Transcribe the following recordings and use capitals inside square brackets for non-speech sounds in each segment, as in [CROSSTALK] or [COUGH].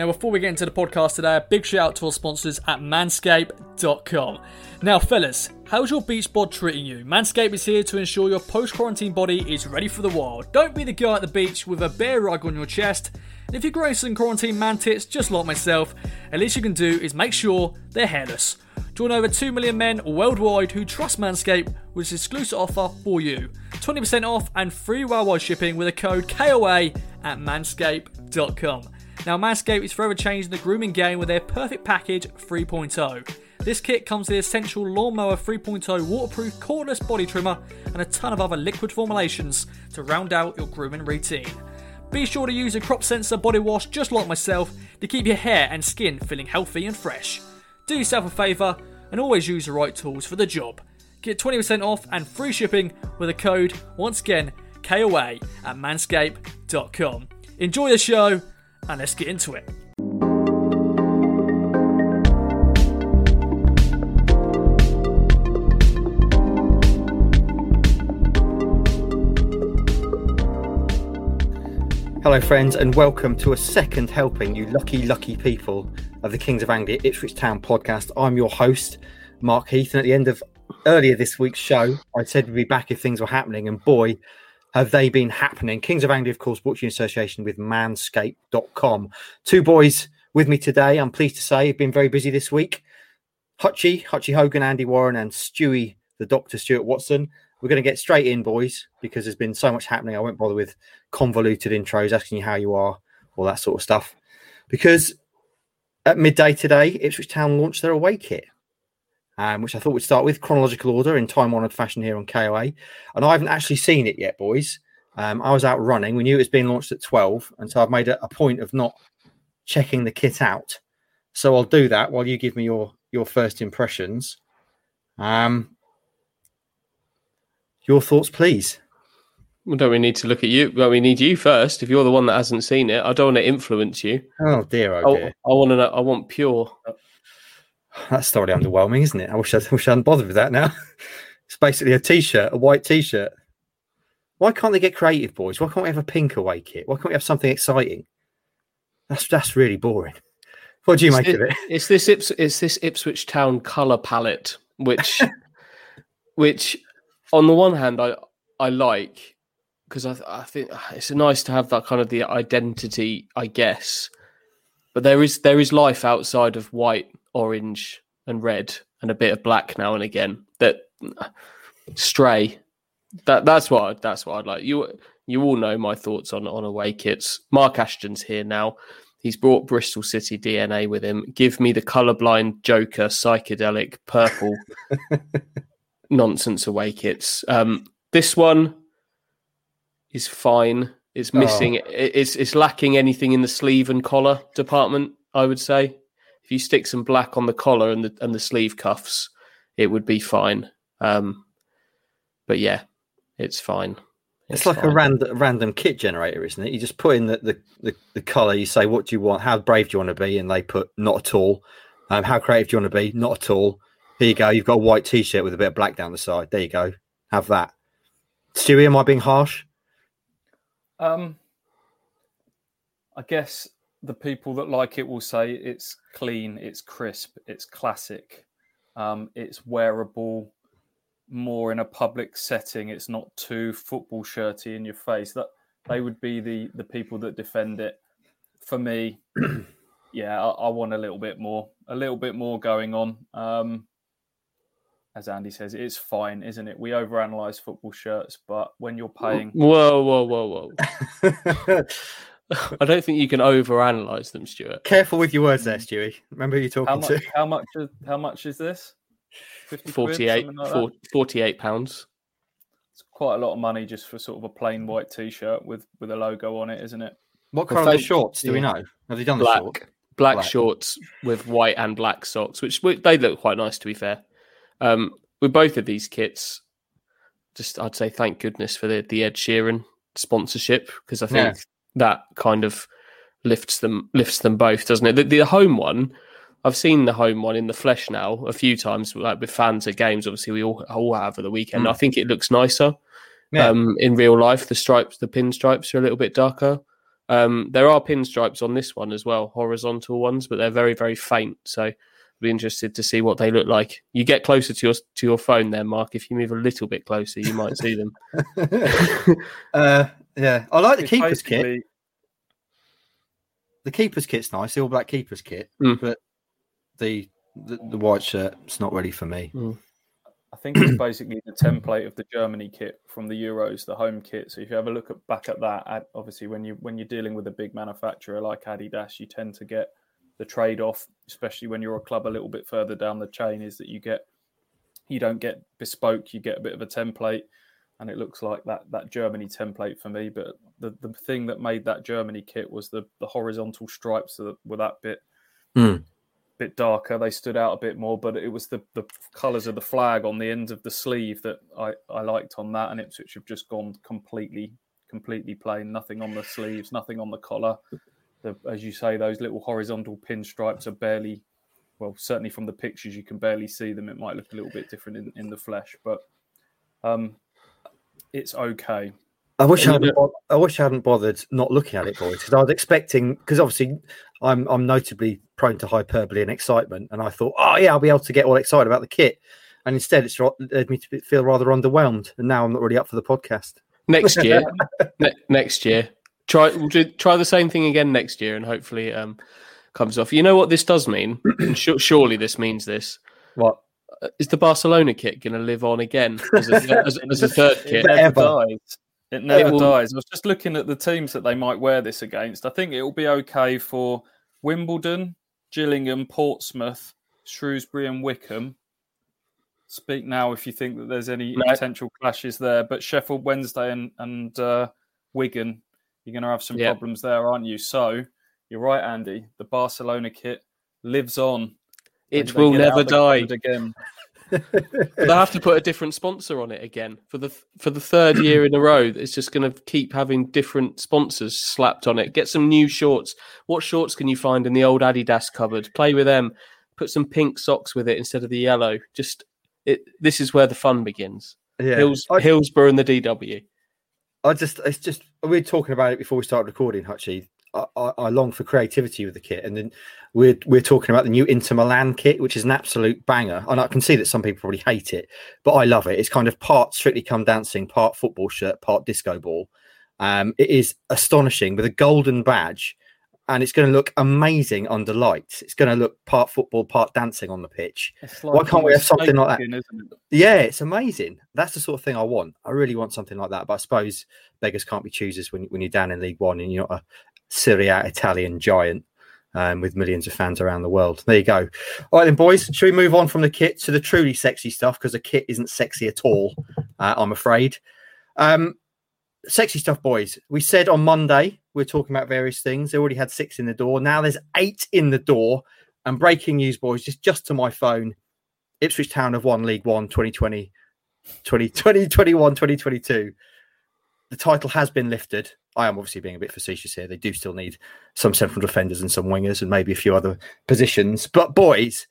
Now, before we get into the podcast today, a big shout out to our sponsors at manscaped.com. Now, fellas, how's your beach bod treating you? Manscaped is here to ensure your post quarantine body is ready for the wild. Don't be the guy at the beach with a bear rug on your chest. And if you're growing some quarantine man tits just like myself, at least you can do is make sure they're hairless. Join over 2 million men worldwide who trust Manscaped with this exclusive offer for you 20% off and free worldwide shipping with a code KOA at manscaped.com. Now, Manscaped is forever changing the grooming game with their Perfect Package 3.0. This kit comes with the essential Lawnmower 3.0 waterproof cordless body trimmer and a ton of other liquid formulations to round out your grooming routine. Be sure to use a Crop Cleanser body wash just like myself to keep your hair and skin feeling healthy and fresh. Do yourself a favour and always use the right tools for the job. Get 20% off and free shipping with a code, once again, KOA at manscaped.com. Enjoy the show and let's get into it. Hello, friends, and welcome to a second helping, you lucky, lucky people of the Kings of Anglia Ipswich Town podcast. I'm your host, Mark Heath, and at the end of earlier this week's show, I said we'd be back if things were happening, and boy, have they been happening. Kings of Anglia, of course, brought you in association with manscaped.com. Two boys with me today, I'm pleased to say, have been very busy this week. Hutchie, Hutchie Hogan, Andy Warren, and Stewie, the Doctor Stuart Watson. We're going to get straight in, boys, because there's been so much happening. I won't bother with convoluted intros, asking you how you are, all that sort of stuff. Because at midday today, Ipswich Town launched their away kit, um, which I thought we'd start with chronological order in time honoured fashion here on KOA. And I haven't actually seen it yet, boys. Um, I was out running. We knew it was being launched at 12. And so I've made a, a point of not checking the kit out. So I'll do that while you give me your, your first impressions. Um, your thoughts, please. Well, don't we need to look at you? Well, we need you first. If you're the one that hasn't seen it, I don't want to influence you. Oh dear, oh dear. I, I want to know. I want pure. That's thoroughly underwhelming, isn't it? I wish I, [LAUGHS] wish I hadn't bothered with that. Now it's basically a t-shirt, a white t-shirt. Why can't they get creative, boys? Why can't we have a pink away kit? Why can't we have something exciting? That's that's really boring. What do you It's make thi- of it? It's this Ips- it's this Ipswich Town color palette, which, [LAUGHS] which, on the one hand, I I like because I I think ah, it's nice to have that kind of the identity, I guess. But there is there is life outside of white, orange, and red, and a bit of black now and again. That stray. That that's what I- that's what I'd like. You you all know my thoughts on on away kits. Mark Ashton's here now. He's brought Bristol City DNA with him. Give me the colorblind Joker psychedelic purple [LAUGHS] nonsense away kits. Um, this one is fine. It's missing. it- It's it's lacking anything in the sleeve and collar department. I would say if you stick some black on the collar and the and the sleeve cuffs, it would be fine. Um, but yeah, it's fine. It's, like a random random kit generator, isn't it? You just put in the, the, the, the color, you say, what do you want? How brave do you want to be? And they put not at all. Um, how creative do you want to be? Not at all. Here you go. You've got a white t shirt with a bit of black down the side. There you go. Have that. Stewie, am I being harsh? Um, I guess the people that like it will say it's clean, it's crisp, it's classic, um, it's wearable, more in a public setting. It's not too football shirty in your face. That they would be the the people that defend it. For me, [CLEARS THROAT] yeah, I, I want a little bit more, a little bit more going on. Um, as Andy says, it's fine, isn't it? We overanalyze football shirts, but when you're paying Whoa, whoa, whoa, whoa! [LAUGHS] [LAUGHS] I don't think you can overanalyze them, Stuart. Careful with your words there, Stewie. Remember who you're How talking much? to. How much? Is, how much is this? 50 quid, 48, something like four- 48 pounds. It's quite a lot of money just for sort of a plain white T-shirt with with a logo on it, isn't it? What Well, colour are the shorts? Do we know? Have they done the Black. short? Black, Black. shorts with white and black socks, which they look quite nice to be fair. Um, with both of these kits, just I'd say thank goodness for the, the Ed Sheeran sponsorship because I think that kind of lifts them lifts them both, doesn't it? The, the home one, I've seen the home one in the flesh now a few times, like with fans at games. Obviously, we all all have at the weekend. Mm. I think it looks nicer Yeah. um, in real life. The stripes, the pinstripes are a little bit darker. Um, there are pinstripes on this one as well, horizontal ones, but they're very very faint. So I'd be interested to see what they look like. You get closer to your to your phone there, Mark. If you move a little bit closer, you might see them. [LAUGHS] uh, yeah, I like the It's keeper's kit. The keeper's kit's nice, the all black keeper's kit, Mm. but the, the the white shirt it's not ready for me. I think it's basically the template of the Germany kit from the Euros, the home kit. So if you have a look at, back at that, obviously when you when you're dealing with a big manufacturer like Adidas, you tend to get the trade off, especially when you're a club a little bit further down the chain, is that you get you don't get bespoke, you get a bit of a template, and it looks like that that Germany template for me. But the the thing that made that Germany kit was the the horizontal stripes that were that bit Hmm. bit darker. They stood out a bit more, but it was the, the colours of the flag on the end of the sleeve that I, I liked on that, and Ipswich have just gone completely completely plain. Nothing on the sleeves, nothing on the collar. The, as you say, those little horizontal pinstripes are barely, well, certainly from the pictures you can barely see them. It might look a little bit different in, in the flesh, but um, it's okay. I wish I hadn't. bo- I wish I hadn't bothered not looking at it, boys, because I was expecting. Because obviously, I'm I'm notably prone to hyperbole and excitement, and I thought, oh yeah, I'll be able to get all excited about the kit, and instead, it's ro- led me to feel rather underwhelmed, and now I'm not really up for the podcast. next [LAUGHS] year, ne- next year, try we'll do- try the same thing again next year, and hopefully um, comes off. You know what this does mean? [CLEARS THROAT] and su- surely this means this. What? Is the Barcelona kit going to live on again as a, [LAUGHS] as, as a third It never dies. It never will- dies. I was just looking at the teams that they might wear this against. I think it will be okay for Wimbledon, Gillingham, Portsmouth, Shrewsbury, and Wycombe. Speak now if you think that there's any No. potential clashes there. But Sheffield Wednesday and and uh, Wigan, you're going to have some Yeah. problems there, aren't you? So you're right, Andy. The Barcelona kit lives on. It They- they will get it out never die. again. [LAUGHS] They'll have to put a different sponsor on it again for the for the third year in a row. It's just going to keep having different sponsors slapped on it. Get some new shorts. What shorts can you find in the old Adidas cupboard? Play with them. Put some pink socks with it instead of the yellow. Just it. This is where the fun begins. Yeah, Hills, I, Hillsborough and the DW. I just it's just we were talking about it before we started recording, Hutchie. I, I, long for creativity with the kit, and then we're we're talking about the new Inter Milan kit, which is an absolute banger. And I can see that some people probably hate it, but I love it. It's kind of part Strictly Come Dancing, part football shirt, part disco ball. Um, it is astonishing with a golden badge, and it's going to look amazing under lights. It's going to look part football, part dancing on the pitch. It's Why can't we have something like that? snake skin, isn't it? Yeah, it's amazing. That's the sort of thing I want. I really want something like that. But I suppose beggars can't be choosers when when you're down in League One and you're not a Serie A Italian giant um, with millions of fans around the world. There you go. All right, then, boys. Should we move on from the kit to the truly sexy stuff? Because the kit isn't sexy at all. Uh, I'm afraid. Um, sexy stuff, boys. We said on Monday we are talking about various things. They already had six in the door. Now there's eight in the door. And breaking news, boys, just just to my phone. Ipswich Town have won League One 2020, 20, 2021, 2022. The title has been lifted. I am obviously being a bit facetious here. They do still need some central defenders and some wingers and maybe a few other positions. But boys,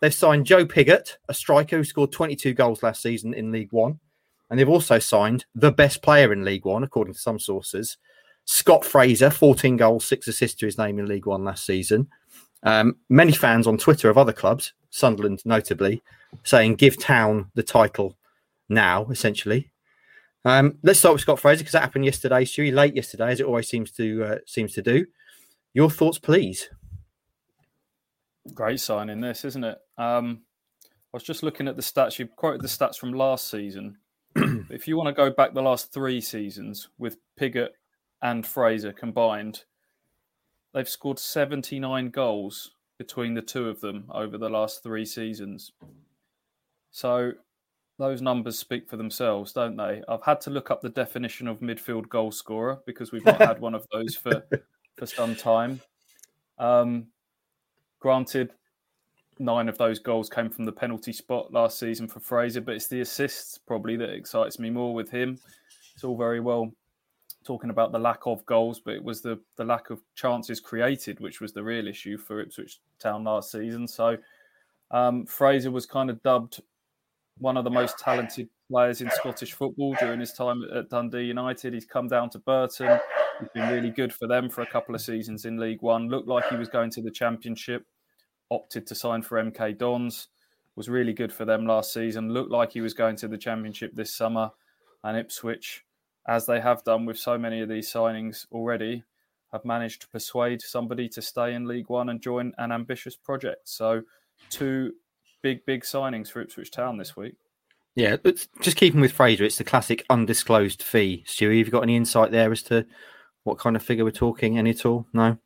they've signed Joe Pigott, a striker who scored 22 goals last season in League One. And they've also signed the best player in League One, according to some sources, Scott Fraser, 14 goals, six assists to his name in League One last season. Um, many fans on Twitter of other clubs, Sunderland notably, saying give Town the title now, essentially. Um, let's start with Scott Fraser because that happened yesterday, Stewie, late yesterday, as it always seems to uh, seems to do. Your thoughts, please. Great signing this, isn't it? Um, I was just looking at the stats. You quoted the stats from last season. [CLEARS THROAT] if you want to go back the last three seasons with Pigott and Fraser combined, they've scored 79 goals between the two of them over the last three seasons. So those numbers speak for themselves, don't they? I've had to look up the definition of midfield goal scorer because we've not had one of those for, [LAUGHS] for some time. Um, granted, nine of those goals came from the penalty spot last season for Fraser, but it's the assists probably that excites me more with him. It's all very well talking about the lack of goals, but it was the, the lack of chances created, which was the real issue for Ipswich Town last season. So um, Fraser was kind of dubbed one of the most talented players in Scottish football during his time at Dundee United. He's come down to Burton. He's been really good for them for a couple of seasons in League One. Looked like he was going to the Championship. Opted to sign for MK Dons. Was really good for them last season. Looked like he was going to the Championship this summer. And Ipswich, as they have done with so many of these signings already, have managed to persuade somebody to stay in League One and join an ambitious project. So, two big, big signings for Ipswich Town this week. Yeah, but just keeping with Fraser, it's the classic undisclosed fee. Stewie, have you got any insight there as to what kind of figure we're talking? Any at all? No.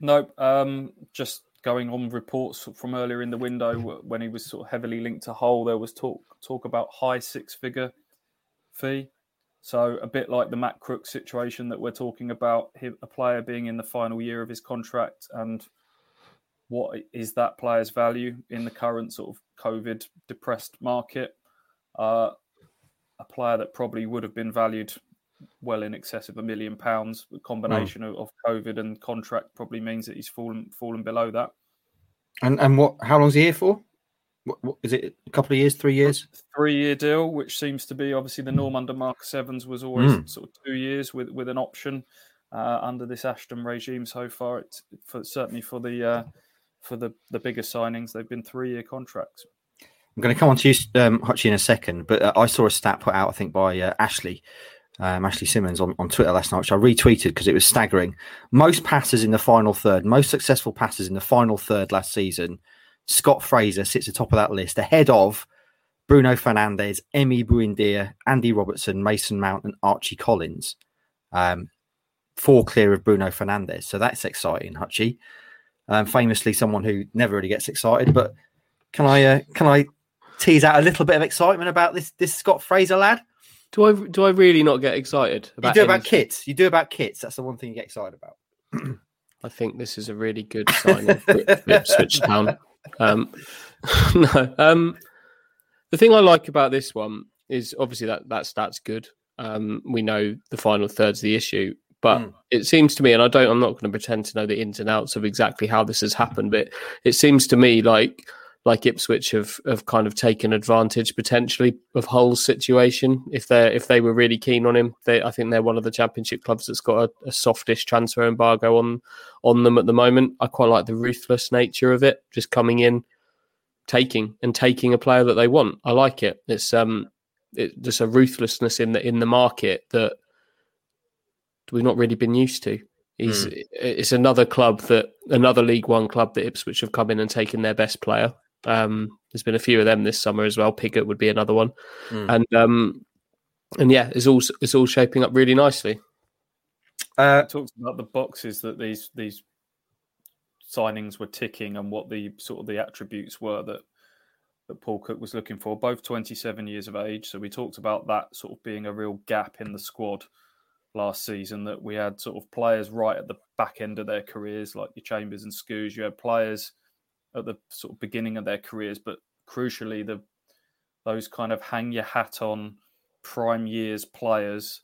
Nope. Um, just going on reports from earlier in the window when he was sort of heavily linked to Hull, there was talk talk about high six figure fee. So a bit like the Matt Crook situation that we're talking about, a player being in the final year of his contract, and what is that player's value in the current sort of COVID depressed market? Uh, a player that probably would have been valued well in excess of a million pounds. The combination mm. of, of, COVID and contract probably means that he's fallen fallen below that. And and what? How long's he here for? What, what is it? A couple of years, three years? Three year deal, which seems to be obviously the norm under Marcus Evans was always mm. sort of two years with with an option. Uh, under this Ashton regime so far, it's for, certainly for the uh, for the the bigger signings, they've been three year contracts. I'm going to come on to you, um, Hutchie, in a second, but uh, I saw a stat put out, I think, by uh, Ashley, um, Ashley Simmons on, on Twitter last night, which I retweeted because it was staggering. Most passes in the final third, most successful passes in the final third last season, Scott Fraser sits atop of that list, ahead of Bruno Fernandes, Emi Buendia, Andy Robertson, Mason Mount, and Archie Collins. Um, four clear of Bruno Fernandes. So that's exciting, Hutchie. Um, famously, someone who never really gets excited. But can I uh, can I tease out a little bit of excitement about this this Scott Fraser lad? Do I do I really not get excited about? You do about kits. You do about kits. That's the one thing you get excited about. [CLEARS THROAT] I think this is a really good sign of Ipswich Town. Um, [LAUGHS] no, um, the thing I like about this one is obviously that that stat's good. Um, we know the final third's the issue, but mm. it seems to me, and I don't, I'm not going to pretend to know the ins and outs of exactly how this has happened, but it seems to me like like Ipswich have have kind of taken advantage potentially of Hull's situation. If they if they were really keen on him, they I think they're one of the Championship clubs that's got a, a, softish transfer embargo on on them at the moment. I quite like the ruthless nature of it, just coming in, taking and taking a player that they want. I like it. It's um, it's just a ruthlessness in the in the market that we've not really been used to. He's, mm. It's another club that another League One club that Ipswich have come in and taken their best player um, there's been a few of them this summer as well. Pigott would be another one, mm. and um, and yeah, it's all it's all shaping up really nicely. Uh, talks about the boxes that these these signings were ticking and what the sort of the attributes were that that Paul Cook was looking for. Both 27 years of age, so we talked about that sort of being a real gap in the squad last season. That we had sort of players right at the back end of their careers, like your Chambers and Skuse. You had players at the sort of beginning of their careers, but crucially, the those kind of hang your hat on prime years players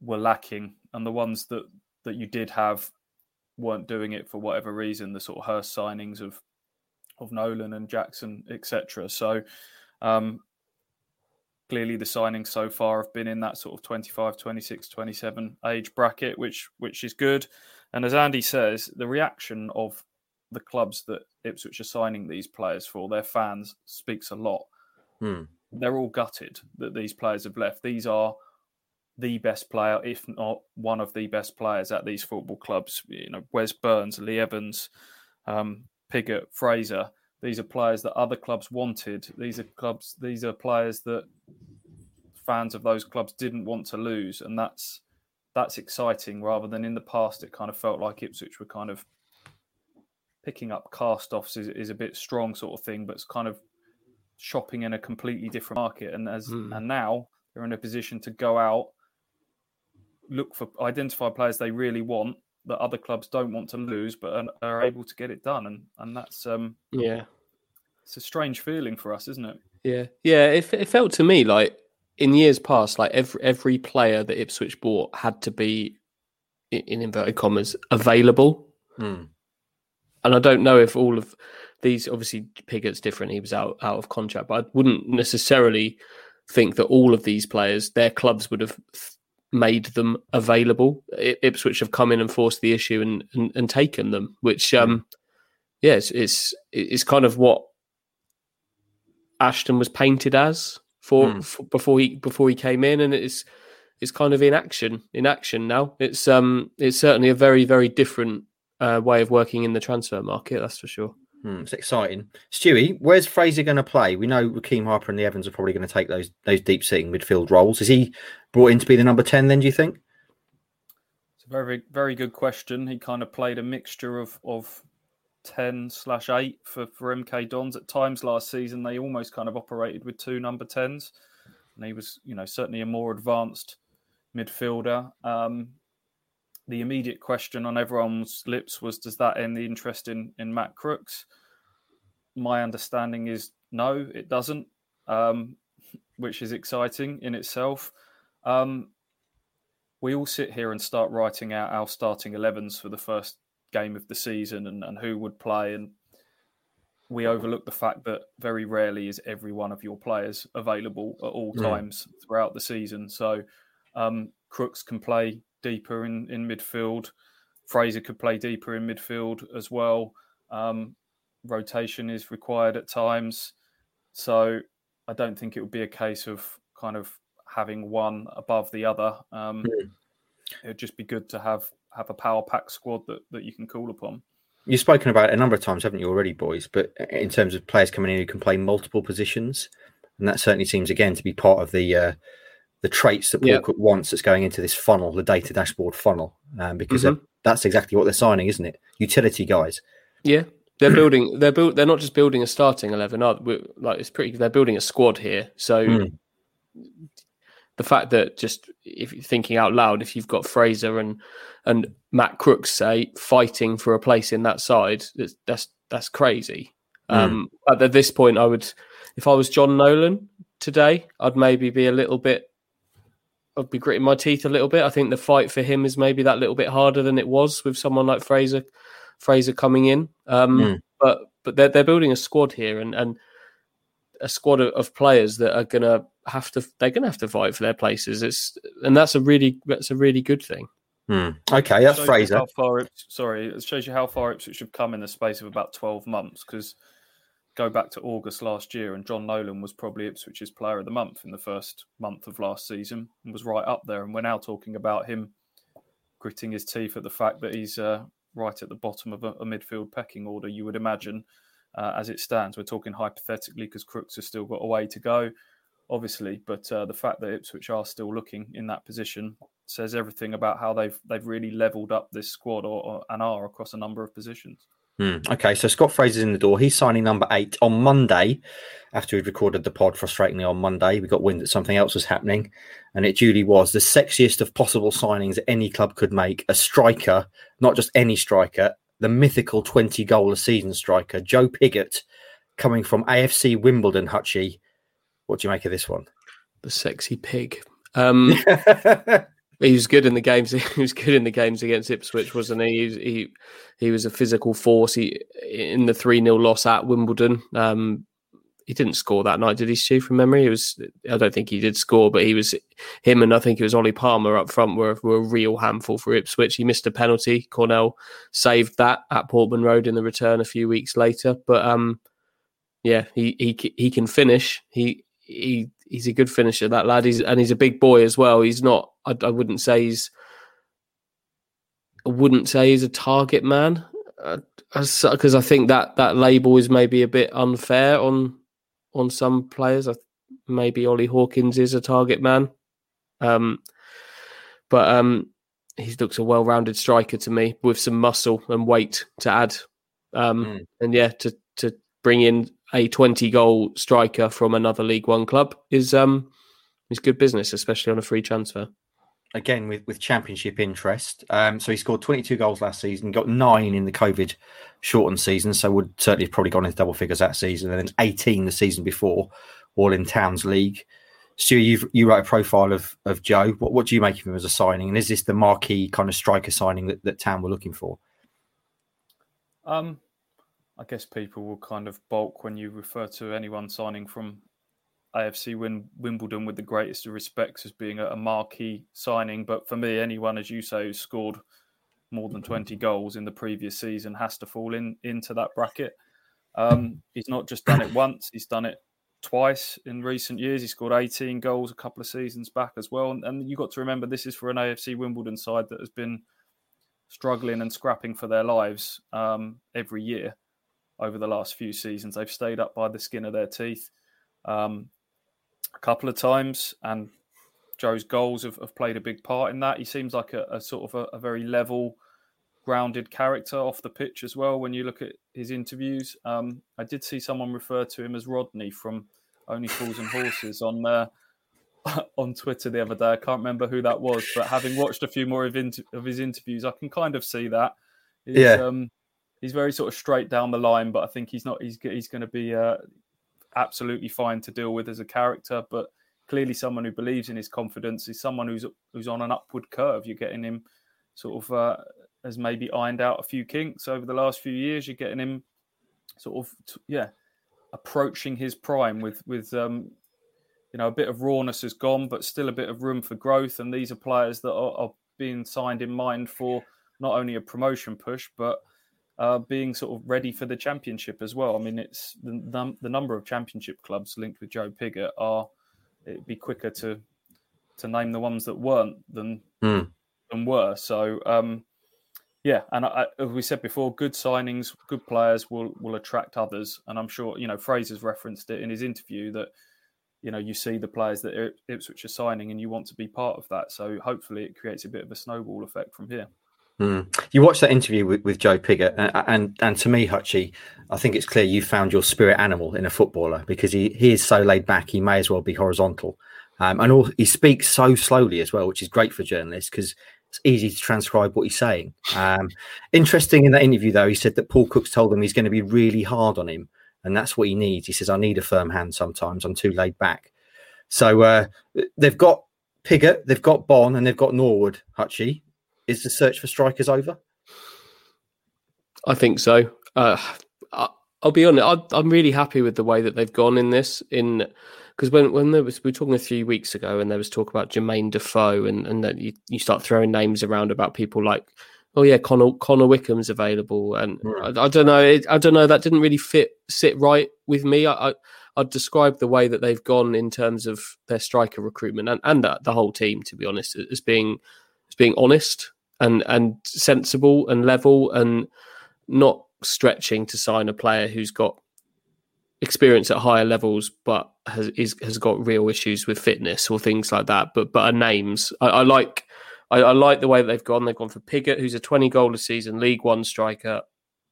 were lacking, and the ones that that you did have weren't doing it for whatever reason. The sort of Hurst signings of of Nolan and Jackson, etc. So um, clearly the signings so far have been in that sort of 25, 26, 27 age bracket, which which is good. And as Andy says, the reaction of the clubs that Ipswich are signing these players for, their fans, speaks a lot. Hmm. They're all gutted that these players have left. These are the best player, if not one of the best players at these football clubs. You know, Wes Burns, Lee Evans, um, Pigott, Fraser. These are players that other clubs wanted. These are clubs. These are players that fans of those clubs didn't want to lose, and that's that's exciting. Rather than in the past, it kind of felt like Ipswich were kind of picking up cast offs is, is a bit strong sort of thing, but it's kind of shopping in a completely different market. And as mm. and now they're in a position to go out, look for identify players they really want that other clubs don't want to lose, but are, are able to get it done. And and that's um yeah, it's a strange feeling for us, isn't it? Yeah, yeah. It, it felt to me like in years past, like every every player that Ipswich bought had to be in inverted commas available. Mm and I don't know if all of these obviously Pigott's different. He was out out of contract, but I wouldn't necessarily think that all of these players, their clubs would have made them available. Ipswich have come in and forced the issue and and, and taken them, which um, yeah, it's, it's it's kind of what Ashton was painted as for, mm. for, before he before he came in, and it's it's kind of in action in action now. It's um it's certainly a very very different uh, way of working in the transfer market. That's for sure. Hmm, it's exciting. Stewie, where's Fraser going to play? We know Rekeem Harper and the Evans are probably going to take those those deep sitting midfield roles. Is he brought in to be the number ten? Then do you think? It's a very very good question. He kind of played a mixture of of ten slash eight for for MK Dons at times last season. They almost kind of operated with two number tens, and he was you know certainly a more advanced midfielder. Um, the immediate question on everyone's lips was, does that end the interest in, in Matt Crooks? My understanding is no, it doesn't, um, [LAUGHS] which is exciting in itself. Um, we all sit here and start writing out our starting 11s for the first game of the season and, and who would play. And we overlook the fact that very rarely is every one of your players available at all mm. times throughout the season. So um, Crooks can play deeper in, in midfield. Fraser could play deeper in midfield as well. Um, rotation is required at times. So I don't think it would be a case of kind of having one above the other. Um, mm. It would just be good to have have a power pack squad that, that you can call upon. You've spoken about it a number of times, haven't you, already, boys? But in terms of players coming in who can play multiple positions, and that certainly seems again to be part of the uh, the traits that Paul yeah. Cook wants that's going into this funnel, the data dashboard funnel, um, because mm-hmm. that's exactly what they're signing, isn't it? Utility guys. Yeah, they're building. They're built. They're not just building a starting eleven. Are like it's pretty. They're building a squad here. So mm. The fact that just if you're thinking out loud, if you've got Fraser and and Matt Crooks say fighting for a place in that side, that's that's, that's crazy. Mm. Um, at this point, I would, if I was Jon Nolan today, I'd maybe be a little bit I'd be gritting my teeth a little bit. I think the fight for him is maybe that little bit harder than it was with someone like Fraser, Fraser coming in. Um, mm. But but they're they're building a squad here and and a squad of, of players that are gonna have to they're gonna have to fight for their places. It's and that's a really that's a really good thing. Hmm. Okay, that's Fraser. How far it, sorry, it shows you how far Ipswich have come in the space of about twelve months because go back to August last year, and Jon Nolan was probably Ipswich's player of the month in the first month of last season and was right up there. And we're now talking about him gritting his teeth at the fact that he's uh, right at the bottom of a, a, midfield pecking order, you would imagine, uh, as it stands. We're talking hypothetically because Crooks has still got a way to go, obviously, but uh, the fact that Ipswich are still looking in that position says everything about how they've they've really levelled up this squad or, or and are across a number of positions. Hmm. Okay, so Scott Fraser's in the door. He's signing number eight on Monday. After we'd recorded the pod, frustratingly on Monday, we got wind that something else was happening, and it duly was the sexiest of possible signings any club could make. A striker, not just any striker, the mythical twenty goal a season striker, Joe Pigott, coming from AFC Wimbledon. Hutchie, what do you make of this one? The sexy pig. Um, [LAUGHS] He was good in the games. [LAUGHS] He was good in the games against Ipswich, wasn't he? He he, he was a physical force. He in the three 0 loss at Wimbledon. Um, he didn't score that night, did he? Stu, from memory, it was. I don't think he did score, but he was him and I think it was Ollie Palmer up front were were a real handful for Ipswich. He missed a penalty. Cornell saved that at Portman Road in the return a few weeks later. But um, yeah, he he he can finish. He he he's a good finisher, that lad. He's and he's a big boy as well. He's not. I, I wouldn't say he's. I wouldn't say he's a target man, because uh, I think that that label is maybe a bit unfair on on some players. I, maybe Ollie Hawkins is a target man, um, but um, he looks a well-rounded striker to me with some muscle and weight to add. Um, mm. And yeah, to to bring in a 20 goal striker from another League One club is um is good business, especially on a free transfer. Again, with, with championship interest. Um, so he scored 22 goals last season, got nine in the COVID shortened season. So would certainly have probably gone into double figures that season, and then 18 the season before, all in Towns League. Stu, you you write a profile of of Joe. What what do you make of him as a signing? And is this the marquee kind of striker signing that, that Town were looking for? Um, I guess people will kind of balk when you refer to anyone signing from AFC win Wimbledon with the greatest of respects as being a, marquee signing. But for me, anyone, as you say, who scored more than 20 goals in the previous season has to fall in into that bracket. Um, he's not just done it once; he's done it twice in recent years. He scored 18 goals a couple of seasons back as well. And, and you got to remember this is for an AFC Wimbledon side that has been struggling and scrapping for their lives um, every year over the last few seasons. They've stayed up by the skin of their teeth um, a couple of times, and Joe's goals have, have, played a big part in that. He seems like a, a sort of a, a, very level, grounded character off the pitch as well. When you look at his interviews, um, I did see someone refer to him as Rodney from Only Fools and Horses on uh, [LAUGHS] on Twitter the other day. I can't remember who that was, but having watched a few more of, inter- of his interviews, I can kind of see that. He's, yeah. Um, he's very sort of straight down the line, but I think he's not. He's he's going to be uh, absolutely fine to deal with as a character, but clearly someone who believes in his confidence. is someone who's who's on an upward curve. You're getting him sort of uh, has maybe ironed out a few kinks over the last few years. You're getting him sort of yeah approaching his prime with with um, you know a bit of rawness has gone, but still a bit of room for growth. And these are players that are, are being signed in mind for not only a promotion push, but uh, being sort of ready for the championship as well. I mean, it's the, the number of championship clubs linked with Joe Pigott are it'd be quicker to to name the ones that weren't than mm. than were. So um, yeah, and I, as we said before, good signings, good players will will attract others, and I'm sure you know Fraser's referenced it in his interview that you know you see the players that Ipswich are signing, and you want to be part of that. So hopefully, it creates a bit of a snowball effect from here. Mm. You watched that interview with, with Joe Pigott, and, and, and to me, Hutchie, I think it's clear you found your spirit animal in a footballer because he, he is so laid back. He may as well be horizontal, um, and all, he speaks so slowly as well, which is great for journalists because it's easy to transcribe what he's saying. Um, interesting in that interview, though, he said that Paul Cook's told him he's going to be really hard on him, and that's what he needs. He says, "I need a firm hand sometimes. I'm too laid back." So uh, they've got Pigott, they've got Bonne, and they've got Norwood. Hutchie, is the search for strikers over? I think so. Uh, I, will be honest. I, am really happy with the way that they've gone in this. In because when when there was we were talking a few weeks ago, and there was talk about Jermaine Defoe, and and that you, you start throwing names around about people like, oh yeah, Connor Connor Wickham's available, and right. I, I, don't know. It, I don't know. That didn't really fit sit right with me. I, I I'd describe the way that they've gone in terms of their striker recruitment and, and the, the whole team, to be honest, as being as being honest and and sensible and level and not stretching to sign a player who's got experience at higher levels but has is, has got real issues with fitness or things like that but but are names. I, I like I, I, like the way that they've gone. They've gone for Pigott who's a 20 goal a season League One striker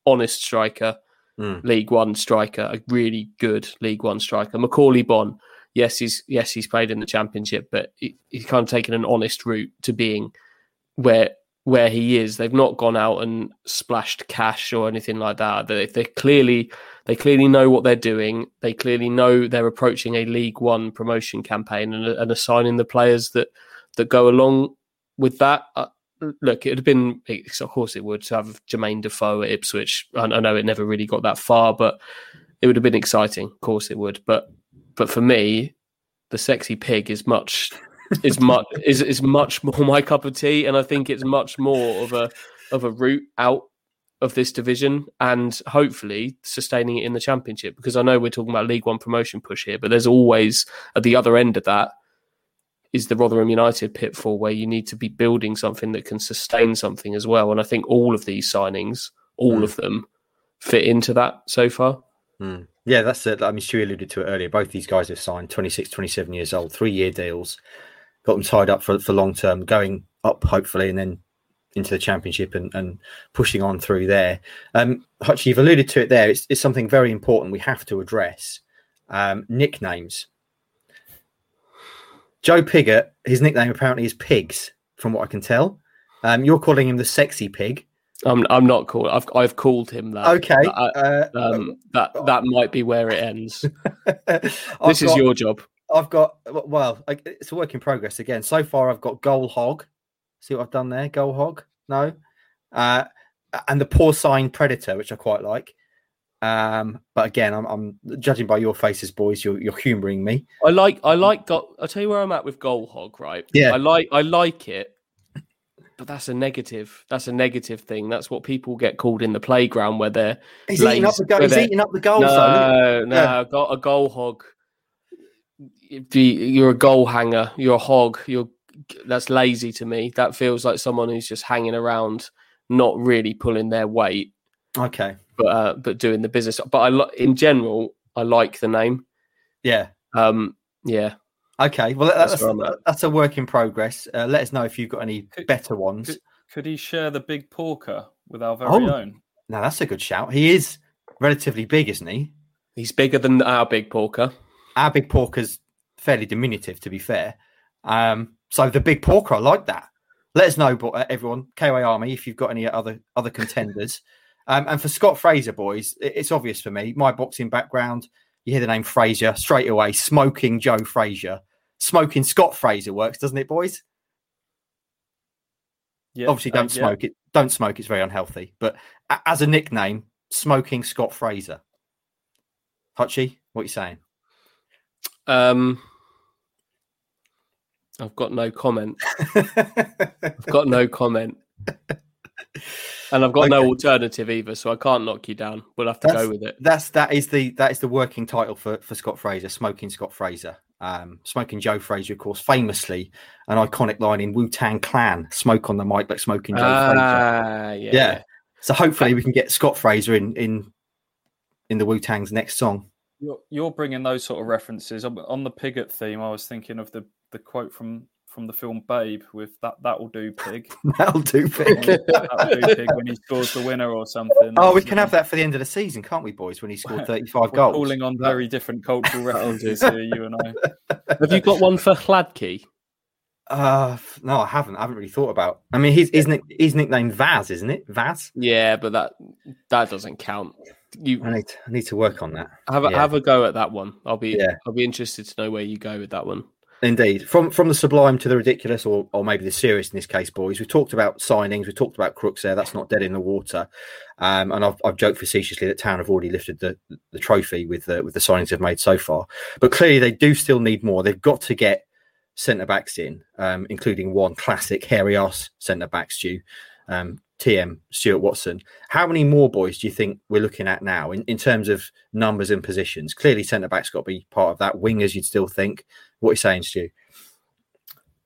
honest striker mm. League One striker a really good League One striker. Macauley Bonne, yes he's yes he's played in the championship but he, he's kind of taken an honest route to being where where he is. They've not gone out and splashed cash or anything like that. They, they clearly they clearly know what they're doing. They clearly know they're approaching a League One promotion campaign and, and assigning the players that that go along with that. Uh, look, it would have been, of course, it would to have Jermaine Defoe at Ipswich. I, I know it never really got that far, but it would have been exciting. Of course, it would. But but for me, the sexy pig is much is much is is much more my cup of tea, and I think it's much more of a of a route out of this division and hopefully sustaining it in the championship because I know we're talking about League One promotion push here, but there's always at the other end of that is the Rotherham United pitfall where you need to be building something that can sustain something as well. And I think all of these signings, all mm. of them, fit into that so far. Mm. Yeah, that's it. I mean, Stu alluded to it earlier. Both these guys have signed 26, 27 years old, three year deals got them tied up for, for long term, going up hopefully, and then into the championship and, and pushing on through there. Um, Hutch, you've alluded to it there. It's, it's something very important we have to address. Um, nicknames. Joe Pigott, his nickname apparently is Pigs, from what I can tell. Um, you're calling him the sexy pig. I'm I'm not called. I've I've called him that. Okay. uh, um, that that might be where it ends. [LAUGHS] this is your job. I've got well, it's a work in progress again. So far, I've got goal hog. See what I've done there? Goal hog. No, uh, and the porcine predator, which I quite like. Um, but again, I'm, I'm judging by your faces, boys. You're you're humouring me. I like I like go- I'll tell you where I'm at with goal hog, right? Yeah. I like I like it, but that's a negative. That's a negative thing. That's what people get called in the playground where they're He's eating up the goal. He's eating up the goals. no, no, got a goal hog. If you- You're a goal hanger. You're a hog. You're that's lazy to me. That feels like someone who's just hanging around, not really pulling their weight, Okay. but uh, but doing the business. But I li- in general, I like the name. Yeah. Um, yeah, Okay. Well, that's That's where that's a work in progress. Uh, let us know if you've got any Could- better ones. could- Could he share the big porker with our very Oh. own? Now that's a good shout. He is relatively big, isn't he? he's bigger than our big porker. Our big porker's fairly diminutive, to be fair. Um, so the big porker, I like that. Let us know, bo- uh, everyone, KOA Army, if you've got any other other contenders. [LAUGHS] um, and for Scott Fraser, boys, it- it's obvious for me. My boxing background, you hear the name Fraser straight away. Smoking Joe Frazier, smoking Scott Fraser works, doesn't it, boys? Yeah, Obviously, uh, don't yeah. smoke it. Don't smoke; it's very unhealthy. But a- as a nickname, smoking Scott Fraser. Hutchie, what are you saying? Um, I've got no comment. [LAUGHS] I've got no comment, and I've got no alternative either, so I can't knock you down. We'll have to That's- go with it. That's that is the that is the working title for for Scott Fraser, smoking Scott Fraser. Um, smoking Joe Frazier, of course, famously an iconic line in Wu Tang Clan: "Smoke on the mic, but smoking Joe Frazier." Ah, yeah. Yeah. So hopefully we can get Scott Fraser in in in the Wu Tang's next song. You're, you're bringing those sort of references on, on the Pigott theme. I was thinking of the, the quote from, from the film Babe with that that will do pig. [LAUGHS] That'll do, Vic. That'll do pig when he scores the winner or something. oh, we can have that for the end of the season, can't we, boys? When he scored [LAUGHS] thirty-five We're goals. calling on very different cultural [LAUGHS] references here, you and I. Have you got one for Hladky? Uh, no, I haven't. I haven't really thought about. I mean, his his, nick, his nickname Vaz, isn't it? Vaz. Yeah, but that that doesn't count. You I need to, I need to work on that. have a, Yeah. have a go at that one. I'll be Yeah. I'll be interested to know where you go with that one. Indeed, from from the sublime to the ridiculous, or or maybe the serious in this case, boys. We talked about signings, we talked about crooks there. That's not dead in the water. Um, and I've, I've joked facetiously that Town have already lifted the the trophy with the with the signings they've made so far. But clearly, they do still need more. They've got to get centre backs in, um, including one classic hairy ass centre back, Stu, um, TM Stuart Watson. How many more boys do you think we're looking at now in, in terms of numbers and positions? Clearly, centre backs got to be part of that. Wingers, you'd still think. What are you saying, Stu?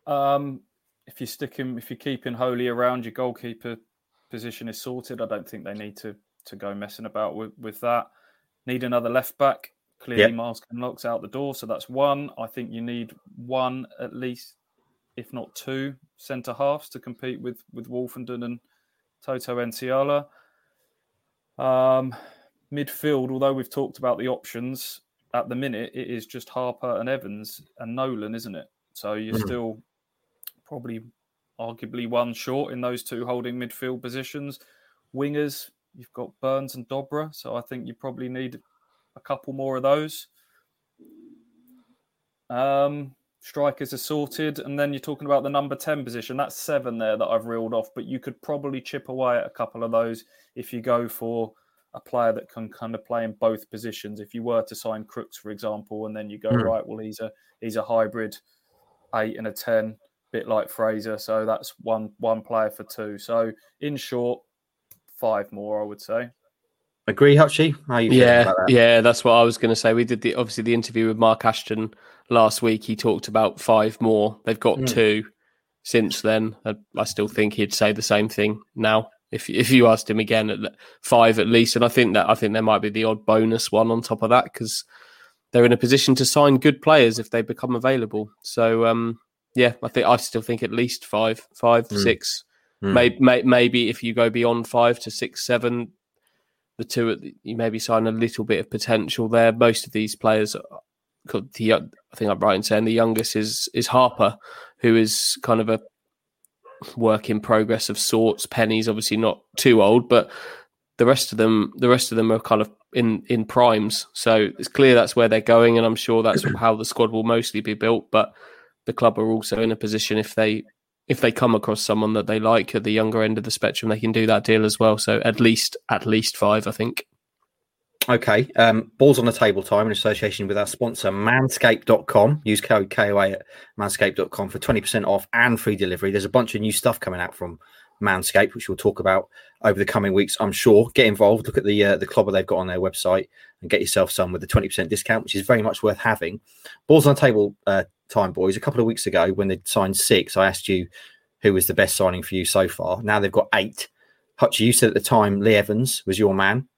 Um, if you stick him, if you keep him wholly around, your goalkeeper position is sorted. I don't think they need to to go messing about with, with that. Need another left back. Clearly, Yep. Myles Kenlock's out the door, so that's one. I think you need one at least, if not two, centre halves to compete with with Wolfenden and Toto Nsiala. Um, midfield, although we've talked about the options at the minute, it is just Harper and Evans and Nolan, isn't it? So you're Mhm. still probably arguably one short in those two holding midfield positions. Wingers, you've got Burns and Dobra, so I think you probably need a couple more of those. Um, strikers are sorted, and then you're talking about the number 10 position. That's seven there that I've reeled off, but you could probably chip away at a couple of those if you go for a player that can kind of play in both positions. If you were to sign Crooks, for example, and then you go, Hmm. right, well, he's a he's a hybrid eight and a ten, bit like Fraser. So that's one one player for two. So in short, five more, I would say. Agree, Hutchie? How you Yeah, about that? yeah, that's what I was going to say. We did the obviously the interview with Mark Ashton last week. He talked about five more. They've got Mm. two since then. I, I still think he'd say the same thing now if if you asked him again at five at least. And I think that I think there might be the odd bonus one on top of that because they're in a position to sign good players if they become available. So um, yeah, I think I still think at least five, five, Mm. six. Mm. May, may, maybe if you go beyond five to six, seven, the two you maybe sign a little bit of potential there. Most of these players, uh, could- the I think I'm right in saying the youngest is is Harper, who is kind of a work in progress of sorts. Penney's obviously not too old, but the rest of them, the rest of them are kind of in in primes. So it's clear that's where they're going, and I'm sure that's how the squad will mostly be built. But the club are also in a position if they if they come across someone that they like at the younger end of the spectrum, they can do that deal as well. So at least at least five, I think. Okay. Um, balls on the table time in association with our sponsor, manscaped.com. Use code KOA at manscaped.com for 20% off and free delivery. There's a bunch of new stuff coming out from Manscaped, which we'll talk about over the coming weeks, I'm sure. Get involved. Look at the uh, the clobber they've got on their website and get yourself some with the 20% discount, which is very much worth having. Balls on the table uh, time, boys. A couple of weeks ago, when they signed six, I asked you who was the best signing for you so far. Now they've got eight. Hutchie, you said at the time Lee Evans was your man,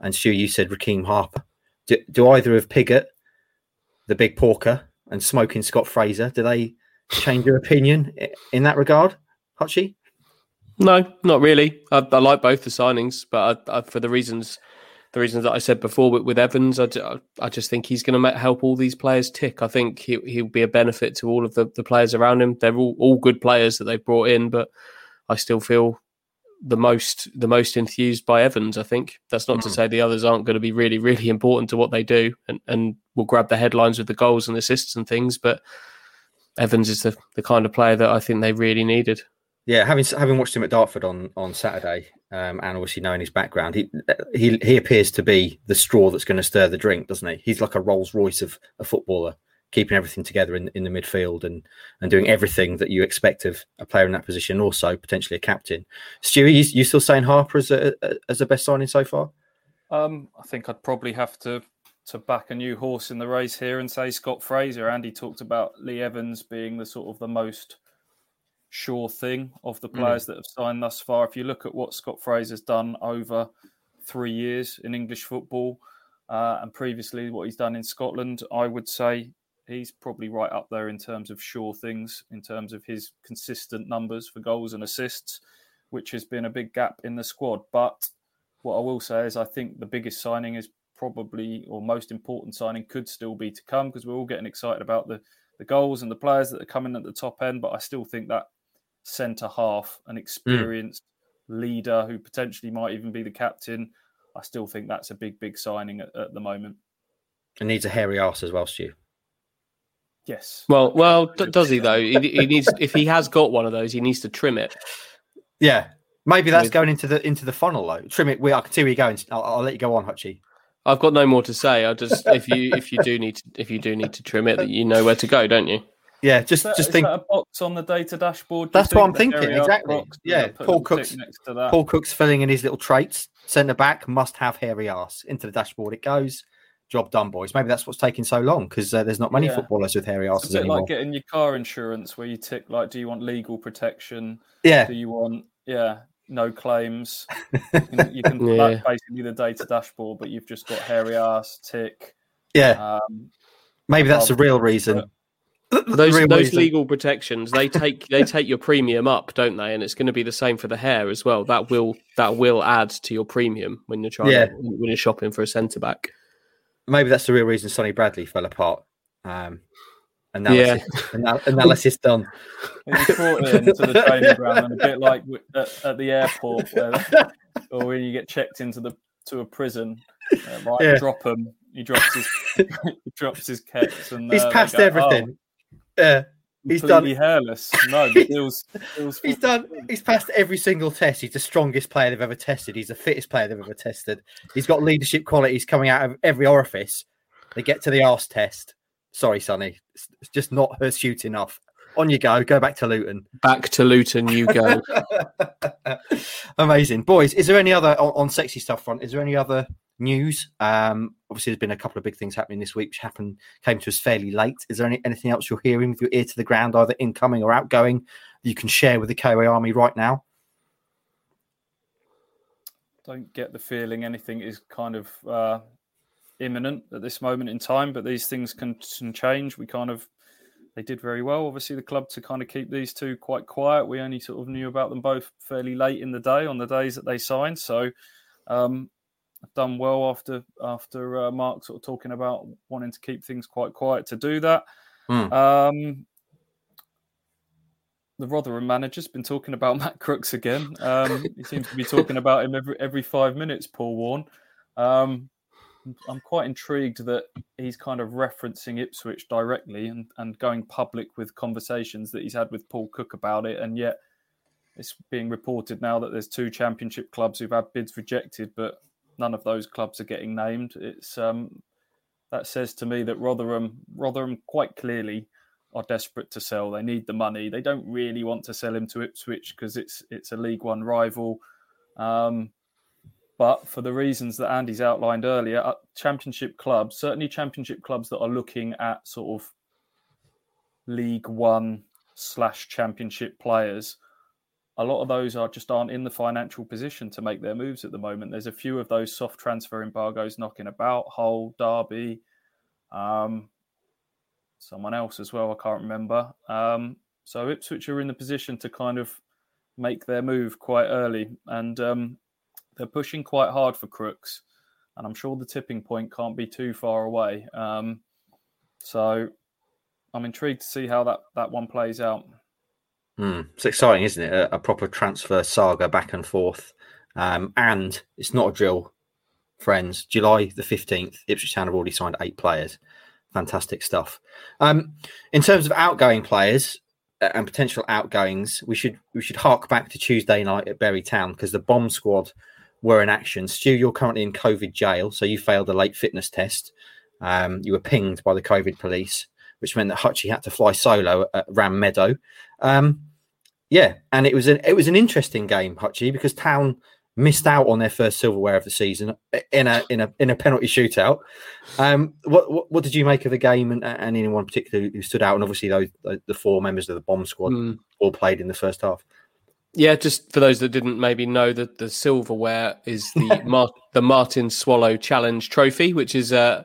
and Stu, you said Rekeem Harper. Do, do either of Pigott, the big porker, and smoking Scott Fraser, do they change your opinion in that regard, Hutchie? No, not really. I, I like both the signings, but I, I, for the reasons the reasons that I said before with, with Evans, I, I just think he's going to help all these players tick. I think he, he'll be a benefit to all of the, the players around him. They're all, all good players that they've brought in, but I still feel the most the most enthused by Evans. I think that's not mm. to hmm. say the others aren't going to be really really important to what they do and and will grab the headlines with the goals and assists and things. But Evans is the the kind of player that I think they really needed. Yeah, having having watched him at Dartford on on Saturday, um, and obviously knowing his background, he he he appears to be the straw that's going to stir the drink, doesn't he? He's like a Rolls Royce of a footballer keeping everything together in, in the midfield and and doing everything that you expect of a player in that position, also potentially a captain. Stewie, you, you still saying Harper as a, as a best signing so far? Um, I think I'd probably have to to back a new horse in the race here and say Scott Fraser. Andy talked about Lee Evans being the sort of the most sure thing of the mm. players mm. that have signed thus far. If you look at what Scott Fraser's done over three years in English football, uh, and previously what he's done in Scotland, I would say he's probably right up there in terms of sure things, in terms of his consistent numbers for goals and assists, which has been a big gap in the squad. But what I will say is, I think the biggest signing is probably, or most important signing could still be to come because we're all getting excited about the, the goals and the players that are coming at the top end. But I still think that centre half, an hmm. experienced mm. leader who potentially might even be the captain, I still think that's a big, big signing at, at the moment. And needs a hairy ass as well, Stu. Yes. Well, well, d- does he though? He, he, needs if he has got one of those, he needs to trim it. Yeah, maybe that's going into the into the funnel though. Trim it. We I can see where you're going. I'll, I'll let you go on, Hutchie. I've got no more to say. I just if you if you do need to if you do need to trim it, that you know where to go, don't you? Yeah, just that, just think a box on the data dashboard. That's what I'm thinking. Exactly. Box, Yeah, Paul Cook's Paul Cook's filling in his little traits. Centre back must have hairy ass. Into the dashboard it goes job done, boys. Maybe that's what's taking so long because uh, there's not many yeah. footballers with hairy asses it's a bit anymore. Like getting your car insurance, where you tick like, do you want legal protection? Yeah. Do you want yeah no claims? You can, you [LAUGHS] can yeah. basically the data dashboard, but you've just got hairy ass tick. Yeah. Um, Maybe that's the real reason. Those those legal protections they take they take your premium up, don't they? And it's going to be the same for the hair as well. That will that will add to your premium when you're trying yeah. to, when you're shopping for a centre back maybe that's the real reason Sonny Bradley fell apart. Um, analysis, yeah. [LAUGHS] analysis done. He brought into the training ground, and a bit like at, at the airport, where, [LAUGHS] or when you get checked into the to a prison, uh, right? Yeah. Drop him. He drops his [LAUGHS] he drops his kets, and he's uh, passed go, everything. Yeah. He's done hairless. No, feels, [LAUGHS] feels he's done. He's passed every single test. He's the strongest player they've ever tested. He's the fittest player they've ever tested. He's got leadership qualities coming out of every orifice. They get to the arse test. Sorry, Sonny, it's just not her shoot enough. On you go. Go back to Luton. Back to Luton you go. [LAUGHS] Amazing, boys. Is there any other on, on sexy stuff front? Is there any other news. Um, obviously, there's been a couple of big things happening this week, which happened came to us fairly late. Is there any, anything else you're hearing with your ear to the ground, either incoming or outgoing, that you can share with the KOA Army right now? Don't get the feeling anything is kind of uh, imminent at this moment in time, but these things can, can change. We kind of they did very well. Obviously, the club to kind of keep these two quite quiet. We only sort of knew about them both fairly late in the day on the days that they signed. So um, done well after after uh, Mark sort of talking about wanting to keep things quite quiet to do that. Mm. Um, the Rotherham manager's been talking about [LAUGHS] Matt Crooks again. Um, he seems to be talking about him every every five minutes. Paul Warne. Um, I'm quite intrigued that he's kind of referencing Ipswich directly and, and going public with conversations that he's had with Paul Cook about it, and yet it's being reported now that there's two championship clubs who've had bids rejected, but none of those clubs are getting named. It's um, that says to me that Rotherham, Rotherham quite clearly are desperate to sell. They need the money. They don't really want to sell him to Ipswich because it's it's a League One rival. Um, but for the reasons that Andy's outlined earlier, uh, Championship clubs, certainly Championship clubs that are looking at sort of League One slash Championship players, a lot of those are just aren't in the financial position to make their moves at the moment. There's a few of those soft transfer embargoes knocking about. Hull, Derby, um, someone else as well. I can't remember. Um, so Ipswich are in the position to kind of make their move quite early, and um, they're pushing quite hard for Crooks. And I'm sure the tipping point can't be too far away. Um, so I'm intrigued to see how that, that one plays out. Mm, it's exciting, isn't it? A, a, proper transfer saga back and forth. Um, and it's not a drill, friends. July the 15th, Ipswich Town have already signed eight players. Fantastic stuff. Um, in terms of outgoing players uh, and potential outgoings, we should we should hark back to Tuesday night at Bury Town because the bomb squad were in action. Stu, you're currently in COVID jail, so you failed a late fitness test. Um, you were pinged by the COVID police which meant that Hutchie had to fly solo at Ram Meadow. Um, yeah, and it was an it was an interesting game, Hutchie, because Town missed out on their first silverware of the season in a in a in a penalty shootout. Um, what, what, what did you make of the game, and, and anyone particular who stood out? And obviously, those the four members of the bomb squad mm. all played in the first half. Yeah, just for those that didn't maybe know that the silverware is the [LAUGHS] Mar- the Martin Swallow Challenge Trophy, which is a uh,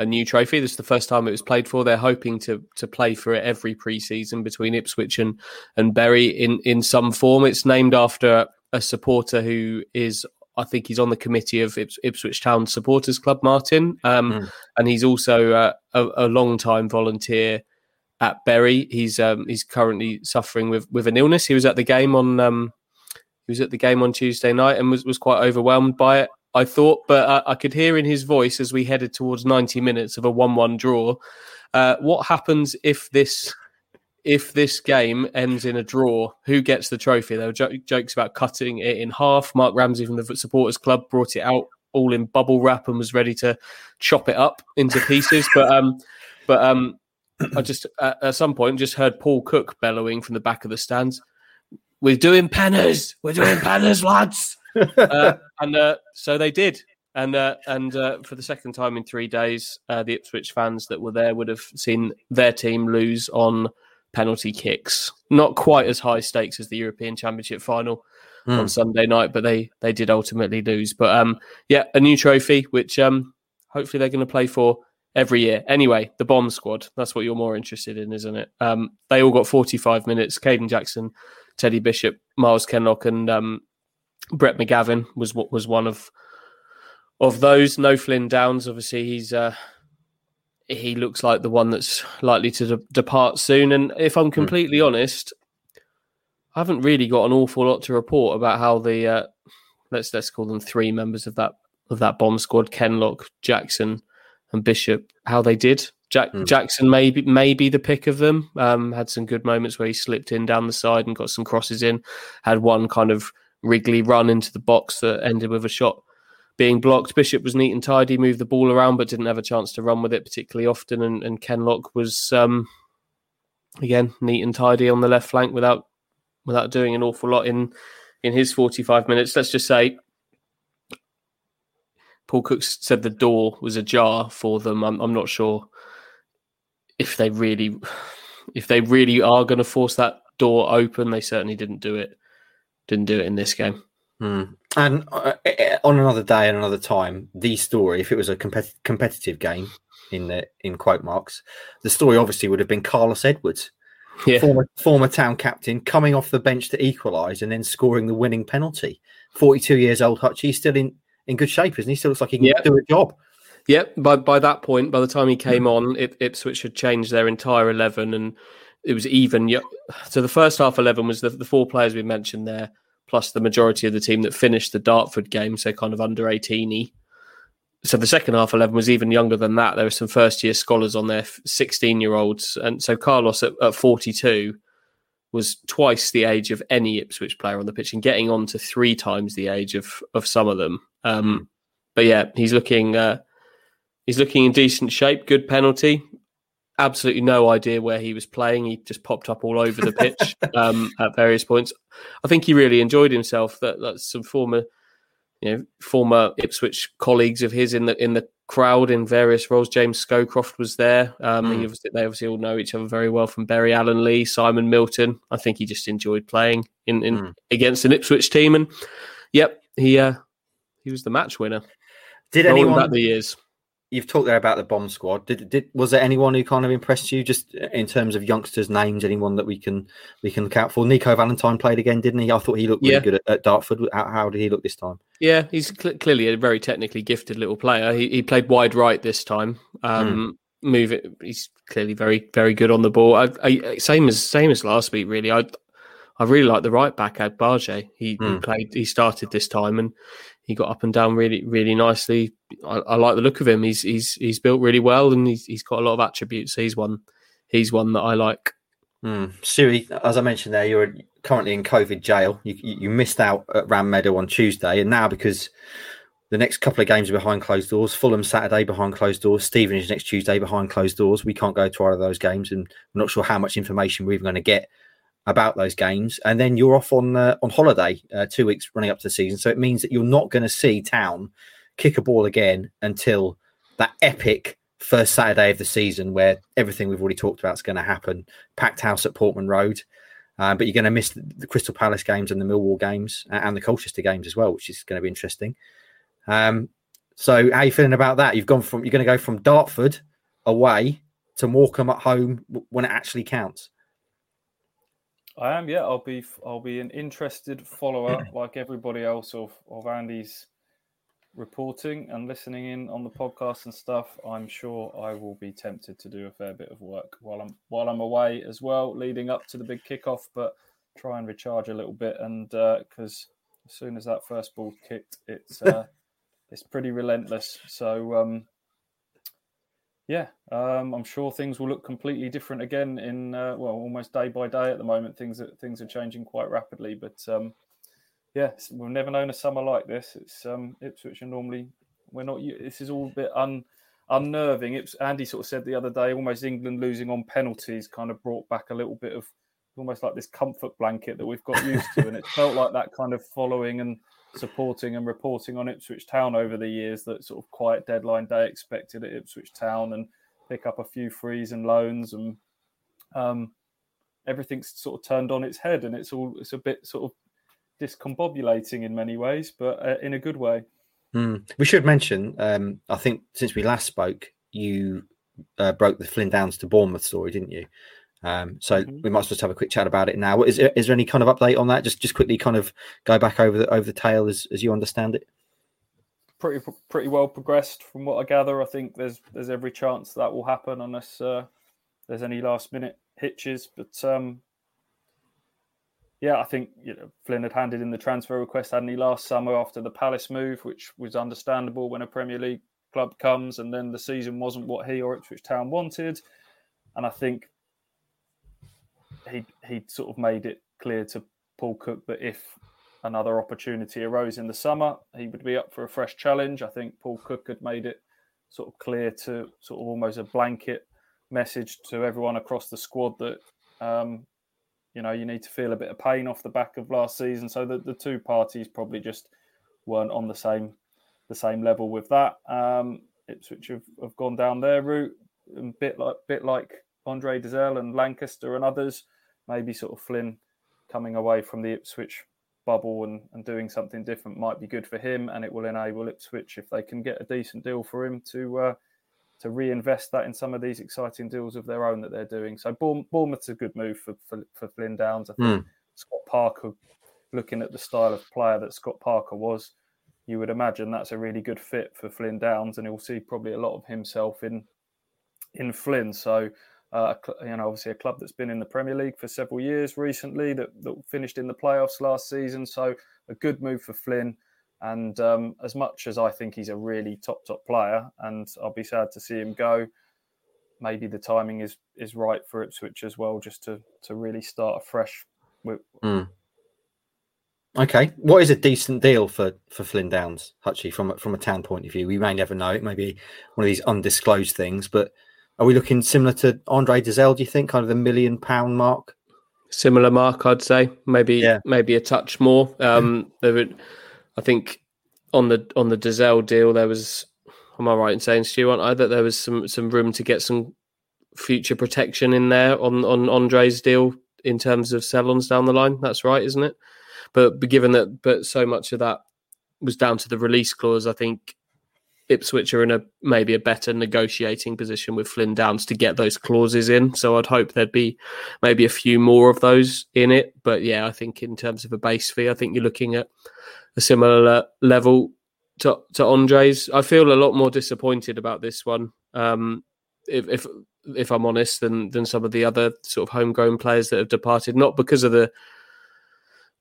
a new trophy. This is the first time it was played for. They're hoping to to play for it every preseason between Ipswich and and Bury in in some form. It's named after a supporter who is. I think he's on the committee of Ips- Ipswich Town Supporters Club, Martin, um, mm. and he's also uh, a, a long time volunteer at Bury. He's um, he's currently suffering with with an illness. He was at the game on um, he was at the game on Tuesday night and was was quite overwhelmed by it. I thought, but uh, I could hear in his voice as we headed towards 90 minutes of a 1-1 draw. Uh, what happens if this if this game ends in a draw? Who gets the trophy? There were jo- jokes about cutting it in half. Mark Ramsey from the supporters club brought it out all in bubble wrap and was ready to chop it up into pieces. but um, but um, I just uh, at some point just heard Paul Cook bellowing from the back of the stands. We're doing penners. We're doing [LAUGHS] penners, lads [LAUGHS] uh, and uh, so they did. And uh, and uh, for the second time in three days, uh, the Ipswich fans that were there would have seen their team lose on penalty kicks. Not quite as high stakes as the European Championship final mm. on Sunday night, but they they did ultimately lose. But um, yeah, a new trophy, which um, hopefully they're going to play for every year. Anyway, the bomb squad, that's what you're more interested in, isn't it? Um, they all got 45 minutes. Kayden Jackson, Teddy Bishop, Myles Kenlock, and um, Brett McGavin was what was one of of those. No Flynn Downs, obviously he's uh, he looks like the one that's likely to de- depart soon. And if I'm hmm. completely mm. honest, I haven't really got an awful lot to report about how the uh, let's let's call them three members of that of that bomb squad: Kenlock, Jackson, and Bishop. How they did. Jack, mm. Jackson maybe maybe the pick of them. Um, had some good moments where he slipped in down the side and got some crosses in. Had one kind of Wrigley run into the box that ended with a shot being blocked. Bishop was neat and tidy, moved the ball around, but didn't have a chance to run with it particularly often. And, and Kenlock was um, again neat and tidy on the left flank without without doing an awful lot in in his 45 minutes. Let's just say Paul Cook said the door was ajar for them. I'm, I'm not sure if they really if they really are going to force that door open. They certainly didn't do it didn't do it in this game. Mm. And uh, eh, eh, on another day and another time, the story, if it was a compet- competitive game in the in quote marks, the story obviously would have been Carlos Edwards, yeah. former former town captain, coming off the bench to equalise and then scoring the winning penalty. Forty two years old, Hutch, he's still in in good shape, isn't he? Still looks like he can yeah. do a job. Yep. By by that point, by the time he came on, Ip- Ipswich had changed their entire eleven, and it was even. So the first half eleven was the, the four players we mentioned there plus the majority of the team that finished the Dartford game, so kind of under 18 So the second half 11 was even younger than that. There were some first year scholars on there, 16 year olds. And so Carlos at, at 42 was twice the age of any Ipswich player on the pitch and getting on to three times the age of, of some of them. Um, but yeah, he's looking uh, he's looking in decent shape. Good penalty. Absolutely no idea where he was playing. He just popped up all over the pitch [LAUGHS] um, at various points. I think he really enjoyed himself. That that's some former, you know, former Ipswich colleagues of his in the in the crowd in various roles. James Scowcroft was there. Um, Mm. obviously, they obviously all know each other very well from Barry Alan Lee, Simon Milton. I think he just enjoyed playing in, in Mm. against an Ipswich team, and yep, he uh, he was the match winner. Did Rolling anyone? back the years? You've talked there about the bomb squad. Did did was there anyone who kind of impressed you, just in terms of youngsters' names? Anyone that we can we can look out for? Nico Valentine played again, didn't he? I thought he looked really Yeah. good at, at Dartford. How, how did he look this time? Yeah, he's cl- clearly a very technically gifted little player. He, he played wide right this time. Um, Move it. He's clearly very very good on the ball. I, I, same as same as last week. Really, I I really like the right back at Barge. He, he Hmm. played. He started this time and he got up and down really really nicely. I, I like the look of him. He's he's he's built really well and he's he's got a lot of attributes. He's one he's one that I like. Siri, as I mentioned there, you're currently in COVID jail. You, you missed out at Ram Meadow on Tuesday, and now because the next couple of games are behind closed doors, Fulham Saturday behind closed doors, Stevenage next Tuesday behind closed doors. We can't go to either of those games, and we're not sure how much information we're even going to get about those games. And then you're off on uh, on holiday uh, two weeks running up to the season, so it means that you're not going to see Town kick a ball again until that epic first Saturday of the season, where everything we've already talked about is going to happen. Packed house at Portman Road. Um, but you're going to miss the, the Crystal Palace games and the Millwall games and the Colchester games as well, which is going to be interesting. Um, so, how are you feeling about that? You've gone from you're going to go from Dartford away to Morecambe at home when it actually counts. I am, yeah. I'll be, I'll be an interested follower, [CLEARS THROAT] like everybody else, of of Andy's reporting and listening in on the podcast and stuff. I'm sure I will be tempted to do a fair bit of work while I'm while I'm away as well, leading up to the big kickoff. But try and recharge a little bit, and because as soon as that first ball kicked, it's uh, [LAUGHS] it's pretty relentless. So. um yeah, um, I'm sure things will look completely different again in uh, well, almost day by day at the moment. Things are things are changing quite rapidly, but um, yeah, we've never known a summer like this. It's um, Ipswich are normally we're not. This is all a bit un, unnerving. Ips, Andy sort of said the other day, almost England losing on penalties kind of brought back a little bit of almost like this comfort blanket that we've got used to, and it felt like that kind of following and supporting and reporting on Ipswich Town over the years. That sort of quiet deadline day expected at Ipswich Town and pick up a few frees and loans and um, everything's sort of turned on its head and it's all it's a bit sort of discombobulating in many ways, but uh, in a good way. Hmm. We should mention, um, I think since we last spoke, you uh, broke the Flynn Downs to Bournemouth story, didn't you? Um, so Mhm. we might as well just have a quick chat about it now. Is there, is there any kind of update on that? Just just quickly, kind of go back over the over the tale as, as you understand it. Pretty pretty well progressed from what I gather. I think there's there's every chance that will happen unless uh, there's any last minute hitches. But um, yeah, I think you know Flynn had handed in the transfer request, hadn't he, last summer after the Palace move, which was understandable when a Premier League club comes, and then the season wasn't what he or Ipswich Town wanted. And I think he he sort of made it clear to Paul Cook that if another opportunity arose in the summer, he would be up for a fresh challenge. I think Paul Cook had made it sort of clear to sort of almost a blanket message to everyone across the squad that um, you know you need to feel a bit of pain off the back of last season. So that the two parties probably just weren't on the same the same level with that. Um, Ipswich have, have gone down their route, a bit like bit like Andre Dozzell and Lankester and others. Maybe sort of Flynn coming away from the Ipswich bubble and, and doing something different might be good for him, and it will enable Ipswich if they can get a decent deal for him to uh, to reinvest that in some of these exciting deals of their own that they're doing. So Bourne- Bournemouth's a good move for for, for Flynn Downs. I think Scott Parker, looking at the style of player that Scott Parker was, you would imagine that's a really good fit for Flynn Downs, and he'll see probably a lot of himself in in Flynn. So. Uh, you know, obviously a club that's been in the Premier League for several years recently, that, that finished in the playoffs last season. So a good move for Flynn. And um, as much as I think he's a really top top player, and I'll be sad to see him go, maybe the timing is is right for Ipswich as well, just to to really start afresh. With, Mm. Okay, what is a decent deal for for Flynn Downs, Hutchie, from from a town point of view? We may never know. It may be one of these undisclosed things, but are we looking similar to Andre Dozzell? Do you think kind of the million pound mark? Similar mark, I'd say. Maybe Yeah. maybe a touch more. Um, there would, I think, on the on the Dozzell deal, there was. Am I right in saying, Stu, aren't I, that there was some some room to get some future protection in there on on Andre's deal in terms of sell-ons down the line? That's right, isn't it? But, but given that, but so much of that was down to the release clause, I think Ipswich are in a maybe a better negotiating position with Flynn Downs to get those clauses in. So I'd hope there'd be maybe a few more of those in it. But yeah, I think in terms of a base fee, I think you're looking at a similar level to to Andres. I feel a lot more disappointed about this one. Um, if if if I'm honest, than than some of the other sort of homegrown players that have departed, not because of the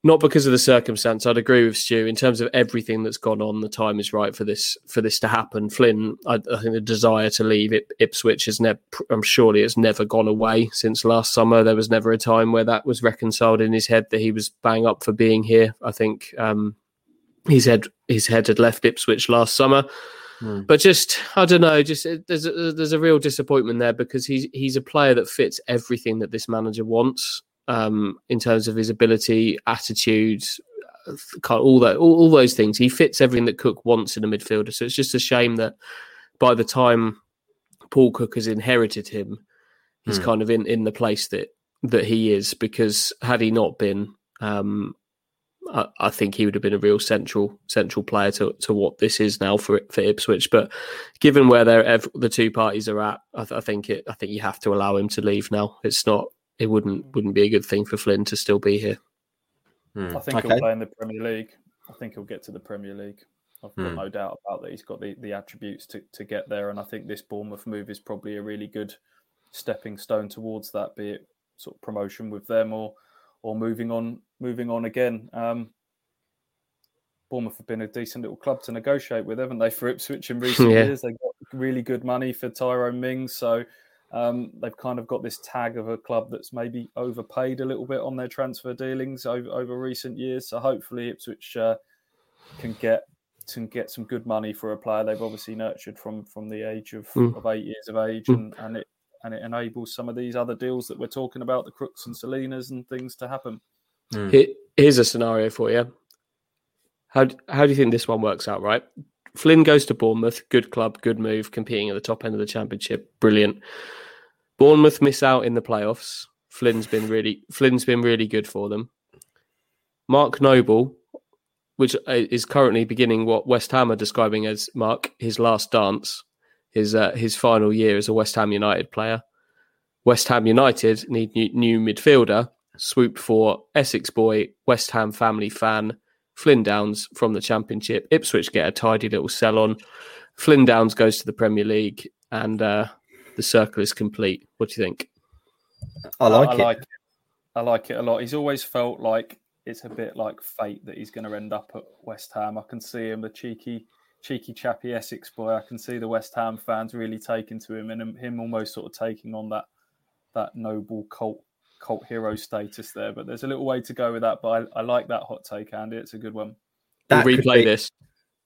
not because of the circumstance. I'd agree with Stu in terms of everything that's gone on. The time is right for this for this to happen. Flynn, I, I think the desire to leave Ip, Ipswich has never. I'm surely it's never gone away since last summer. There was never a time where that was reconciled in his head that he was bang up for being here. I think um, his head his head had left Ipswich last summer. Hmm. But just I don't know, just there's a, there's a real disappointment there because he's he's a player that fits everything that this manager wants um, in terms of his ability, attitude, uh, all that, all, all those things. He fits everything that Cook wants in a midfielder. So it's just a shame that by the time Paul Cook has inherited him, he's Hmm. kind of in, in the place that that he is. Because had he not been, um, I, I think he would have been a real central central player to, to what this is now for for Ipswich. But given where they're the two parties are at, I, th- I think it. I think you have to allow him to leave now. It's not. It wouldn't wouldn't be a good thing for Flynn to still be here. Hmm. I think okay. he'll play in the Premier League. I think he'll get to the Premier League. I've got Hmm. no doubt about that. He's got the, the attributes to, to get there, and I think this Bournemouth move is probably a really good stepping stone towards that, be it sort of promotion with them or or moving on moving on again. Um, Bournemouth have been a decent little club to negotiate with, haven't they, for Ipswich in [LAUGHS] recent Yeah. years? They got really good money for Tyrone Mings, so um, they've kind of got this tag of a club that's maybe overpaid a little bit on their transfer dealings over, over recent years. So hopefully Ipswich uh, can get can get some good money for a player they've obviously nurtured from from the age of, Mm. of eight years of age, Mm. and, and it and it enables some of these other deals that we're talking about, the Crooks and Salinas and things to happen. Here- Here's a scenario for you. How how do you think this one works out? Right, Flynn goes to Bournemouth, good club, good move, competing at the top end of the championship, brilliant. Bournemouth miss out in the playoffs. Flynn's been really Flynn's been really good for them. Mark Noble, which uh, is currently beginning what West Ham are describing as Mark his last dance, his uh, his final year as a West Ham United player. West Ham United need new, new midfielder. Swoop for Essex boy, West Ham family fan, Flynn Downs from the Championship. Ipswich get a tidy little sell on. Flynn Downs goes to the Premier League, and uh, the circle is complete. What do you think? I like I it. like it. I like it a lot. He's always felt like it's a bit like fate that he's going to end up at West Ham. I can see him, the cheeky, cheeky chappy Essex boy. I can see the West Ham fans really taking to him, and him- him almost sort of taking on that that noble cult cult hero status there. But there's a little way to go with that. But I, I like that hot take, Andy. It's a good one. That we'll could replay be- this.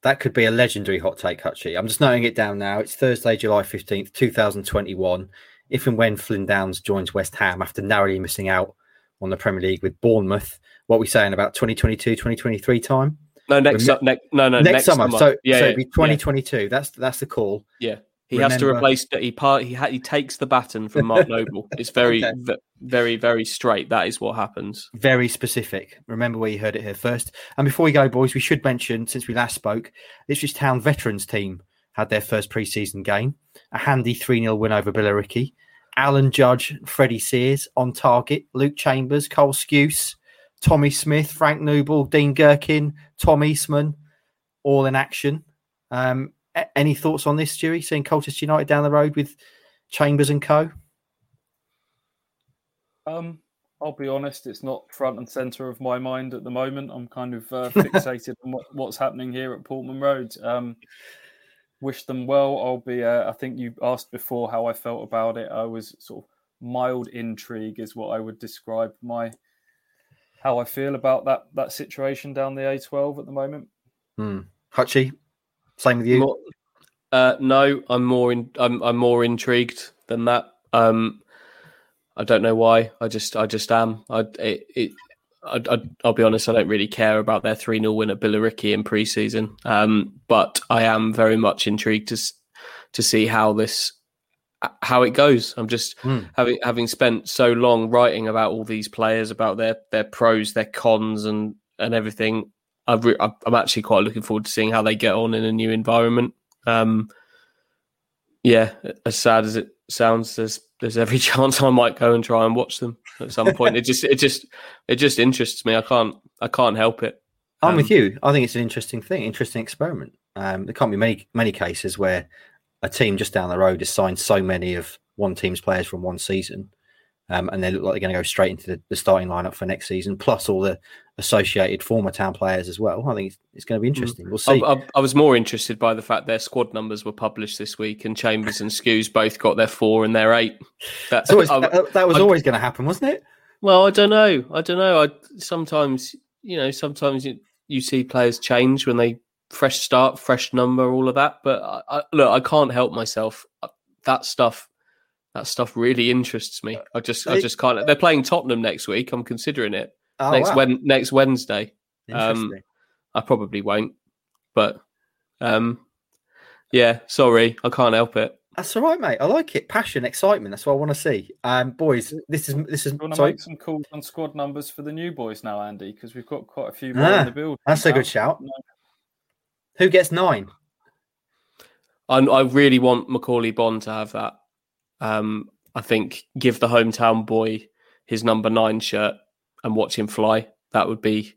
That could be a legendary hot take, Hutchie. I'm just noting it down now. It's Thursday, July 15th, 2021. If and when Flynn Downs joins West Ham after narrowly missing out on the Premier League with Bournemouth, what are we saying about 2022, 2023 time? No, next, Remi- su- ne- no, no, next, summer. So, yeah, so yeah, it'd be 2022. That's that's the call. yeah. He has to replace. He part. He ha- he takes the baton from Mark Noble. It's [LAUGHS] very, Okay. ve- very, very straight. That is what happens. Very specific. Remember where you heard it here first. And before we go, boys, we should mention since we last spoke, Ipswich Town veterans team had their first pre-season game, a handy 3-0 win over Billericay. Alan Judge, Freddie Sears on target, Luke Chambers, Cole Skuse, Tommy Smith, Frank Nouble, Dean Gerken, Tom Eastman, all in action. Um, any thoughts on this, Stewie? Seeing Colchester United down the road with Chambers and co. Um, I'll be honest, it's not front and centre of my mind at the moment. I'm kind of uh, [LAUGHS] fixated on what, what's happening here at Portman Road. Um, wish them well. I'll be. Uh, I think you asked before how I felt about it. I was sort of mild intrigue, is what I would describe my how I feel about that that situation down the A12 at the moment. Hmm. Hutchie, same with you. More, uh, no, I'm more in. I'm, I'm more intrigued than that. Um, I don't know why. I just I just am. I it, it I, will be honest. I don't really care about their three 0 win at Billericay in pre-season. Um, but I am very much intrigued to to see how this how it goes. I'm just mm. having having spent so long writing about all these players, about their their pros, their cons, and and everything. I am actually quite looking forward to seeing how they get on in a new environment. Um, yeah, as sad as it sounds, there's there's every [LAUGHS] chance I might go and try and watch them at some point. it just it just it just interests me. I can't I can't help it. I'm um, with you. I think it's an interesting thing, interesting experiment. Um, there can't be many many cases where a team just down the road has signed so many of one team's players from one season, um, and they look like they're going to go straight into the, the, starting lineup for next season, plus all the associated former town players as well. I think it's, it's going to be mm. interesting. We'll see. I, I, I, was more interested by the fact their squad numbers were published this week, and Chambers and Skuse both got their four and their eight. That, always, that, that was always going to happen, wasn't it? Well, I don't know. I don't know. I sometimes, you know, sometimes you, you see players change when they fresh start, fresh number, all of that. But I, I, look, I can't help myself. That stuff, that stuff really interests me. I just, I just can't. They're playing Tottenham next week. I'm considering it oh, next wow. when next Wednesday. Um, I probably won't, but um, yeah. Sorry, I can't help it. That's all right, mate. I like it. Passion, excitement. That's what I want to see. Um, boys, this is this is. want to make some calls on squad numbers for the new boys now, Andy? Because we've got quite a few more ah, in the build. That's now. a good shout. No. Who gets nine? I, I really want Macauley Bonne to have that. Um, I think give the hometown boy his number nine shirt and watch him fly. That would be.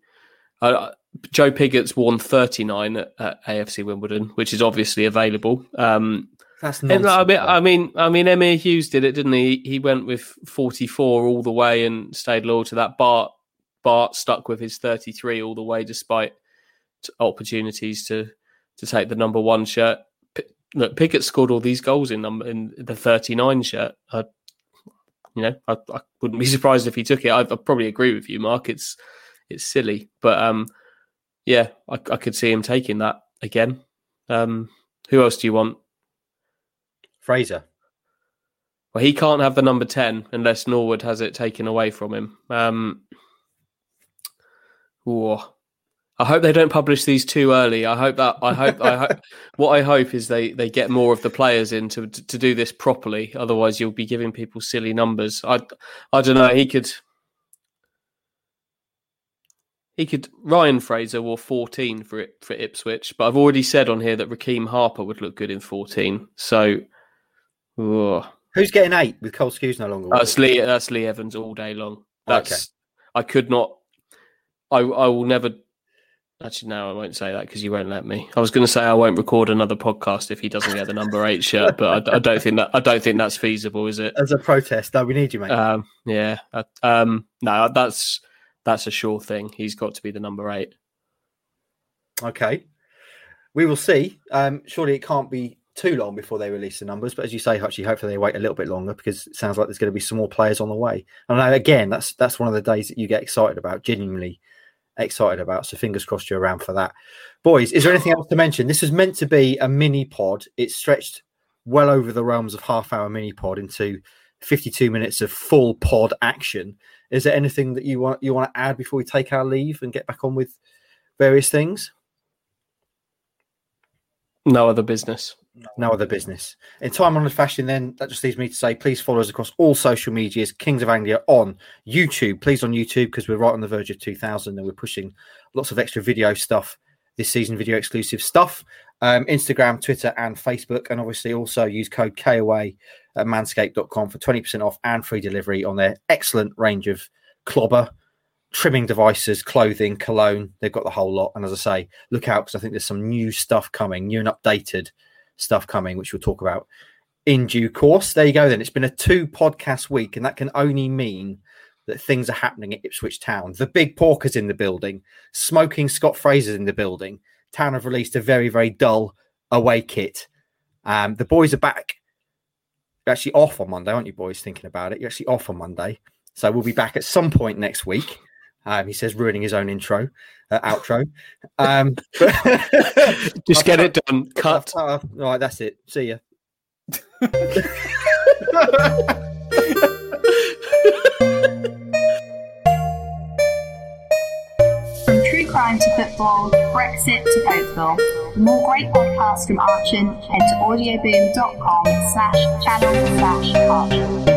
Uh, Joe Pigott's worn 39 at, at, AFC Wimbledon, which is obviously available. Um, That's nonsense. I mean, I mean, I mean, Emyr Huws did it, didn't he? He went with 44 all the way and stayed loyal to that. Bart Bart stuck with his 33 all the way, despite opportunities to to take the number one shirt. Look, Pigott scored all these goals in number in the 39 shirt. I, you know, I, I, wouldn't be [LAUGHS] surprised if he took it. I, I, probably agree with you, Mark. It's it's silly, but um, yeah, I, I could see him taking that again. Um, who else do you want? Fraser. Well, he can't have the number ten unless Norwood has it taken away from him. Um, oh, I hope they don't publish these too early. I hope that I hope I hope [LAUGHS] what I hope is they they get more of the players in to to do this properly. Otherwise, you'll be giving people silly numbers. I I don't know. He could he could Ryan Fraser wore 14 for it for Ipswich, but I've already said on here that Rekeem Harper would look good in 14. So oh. who's getting eight with Cole Skuse no longer? That's Lee that's Lee Evans all day long. That's okay. I could not I I will never Actually, no, I won't say that because you won't let me. I was going to say I won't record another podcast if he doesn't get the number eight shirt, but I, I, don't think that I don't think that's feasible, is it? As a protest, no, we need you, mate. Um, yeah, uh, um, no, that's that's a sure thing. He's got to be the number eight. Okay, we will see. Um, surely it can't be too long before they release the numbers, but as you say, Hutchie, hopefully they wait a little bit longer because it sounds like there's going to be some more players on the way. And again, that's that's one of the days that you get excited about, genuinely excited about. So fingers crossed you're around for that. Boys, is there anything else to mention? This was meant to be a mini pod. It stretched well over the realms of half hour mini pod into 52 minutes of full pod action. Is there anything that you want you want to add before we take our leave and get back on with various things? No other business no other business. In time honored fashion, then that just leaves me to say, please follow us across all social medias, Kings of Anglia on YouTube. Please on YouTube because we're right on the verge of 2000 and we're pushing lots of extra video stuff this season, video exclusive stuff. Um, Instagram, Twitter, and Facebook. And obviously also use code KOA at manscaped.com for 20% off and free delivery on their excellent range of clobber trimming devices, clothing, cologne. They've got the whole lot. And as I say, look out because I think there's some new stuff coming, new and updated stuff coming, which we'll talk about in due course. There you go. Then it's been a two podcast week, and that can only mean that things are happening at Ipswich Town. The big porkers in the building, smoking Scott Fraser's in the building. Town have released a very very dull away kit. Um, the boys are back. You're actually off on Monday, aren't you, boys? Thinking about it, you're actually off on Monday, so we'll be back at some point next week. Um, he says ruining his own intro, uh, [LAUGHS] outro. Um, [LAUGHS] Just get it done. Cut. All right, that's it. See ya. From true crime to football, Brexit to Oakville. For more great podcasts from Archant, head to audioboom.com slash channel slash Archant.